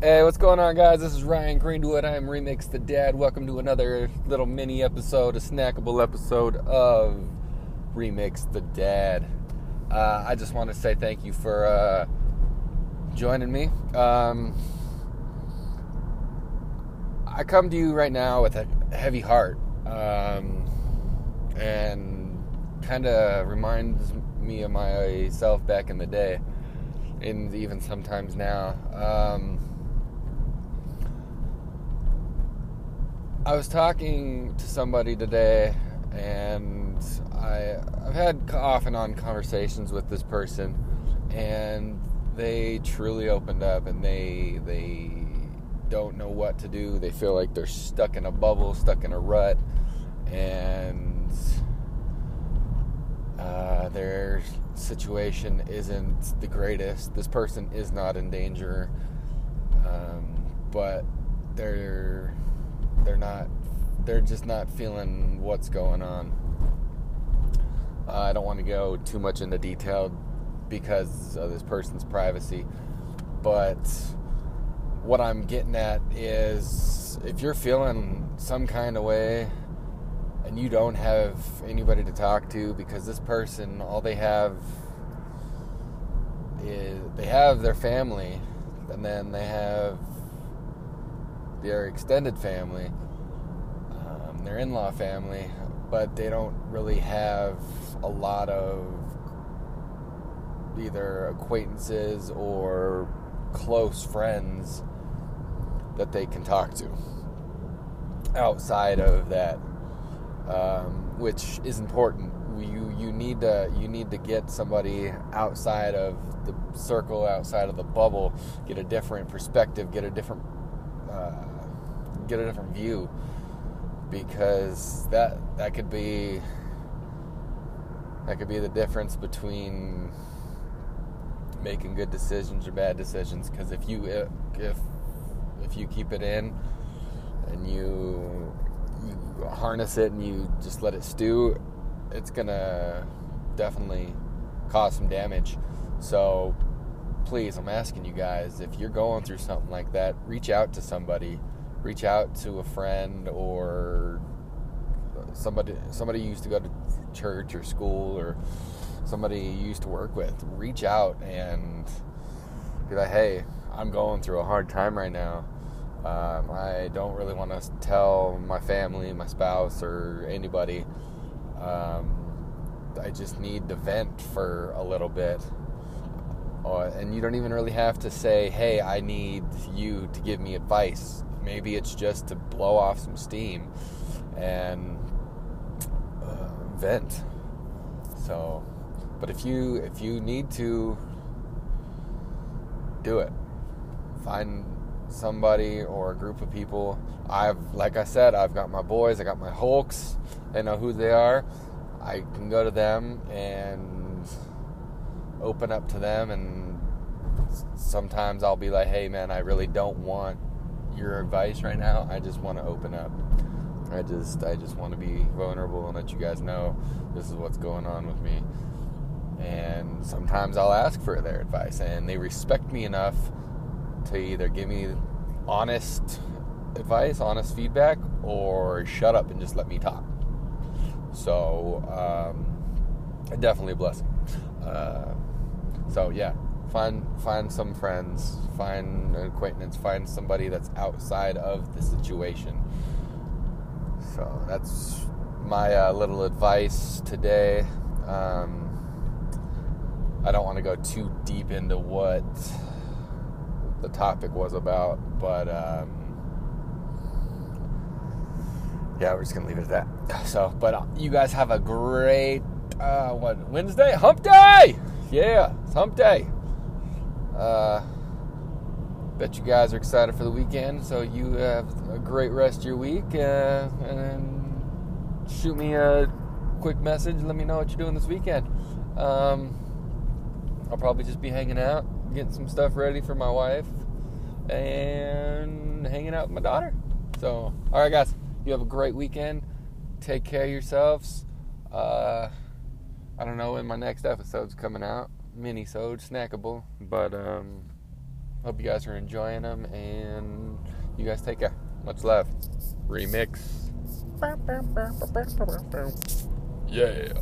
Hey, what's going on, guys? This is Ryan Greenwood. I am Remix the Dad. Welcome to another little mini episode, a snackable episode of Remix the Dad. Uh, I just want to say thank you for uh, joining me. Um, I come to you right now with a heavy heart, um, and kind of reminds me of myself back in the day, and even sometimes now. Um, I was talking to somebody today, and I, I've had off and on conversations with this person, and they truly opened up, and they they don't know what to do. They feel like they're stuck in a bubble, stuck in a rut, and uh, their situation isn't the greatest. This person is not in danger, um, but they're they're not they're just not feeling what's going on. Uh, I don't want to go too much into detail because of this person's privacy, but what I'm getting at is if you're feeling some kind of way and you don't have anybody to talk to because this person all they have is they have their family and then they have their extended family, um, their in law family, but they don't really have a lot of either acquaintances or close friends that they can talk to outside of that, um, which is important. You you need to you need to get somebody outside of the circle, outside of the bubble, get a different perspective, get a different uh, get a different view because that that could be that could be the difference between making good decisions or bad decisions. Because if you if if you keep it in and you you harness it and you just let it stew it's gonna definitely cause some damage. So please i'm asking you guys if you're going through something like that reach out to somebody. Reach out to a friend or somebody somebody you used to go to church or school or somebody you used to work with. Reach out and be like hey i'm going through a hard time right now. Um, i don't really want to tell my family my spouse or anybody. Um, i just need to vent for a little bit uh, and you don't even really have to say hey i need you to give me advice. Maybe it's just to blow off some steam and uh, vent. So but if you if you need to do it find somebody or a group of people. I've like i said i've got my boys i got my hulks they know who they are. I can go to them and open up to them and sometimes i'll be like hey man i really don't want your advice right now i just want to open up i just i just want to be vulnerable and let you guys know this is what's going on with me and sometimes I'll ask for their advice, and they respect me enough to either give me honest advice, honest feedback, or shut up and just let me talk. So, um, definitely a blessing. Uh, so yeah, find find some friends, find an acquaintance, find somebody that's outside of the situation. So that's my uh, little advice today. Um, I don't want to go too deep into what the topic was about, but um, yeah, we're just gonna leave it at that. So, but uh, you guys have a great uh, what Wednesday? Hump Day! Yeah, it's Hump Day. Uh, bet you guys are excited for the weekend. So you have a great rest of your week, uh, and shoot me a quick message. Let me know what you're doing this weekend. Um, I'll probably just be hanging out, getting some stuff ready for my wife, and hanging out with my daughter. So, all right, guys, you have a great weekend. Take care of yourselves. Uh, I don't know when my next episode's coming out. Mini-sode, snackable, but um, Hope you guys are enjoying them, and you guys take care. Much love. Remix. Yeah.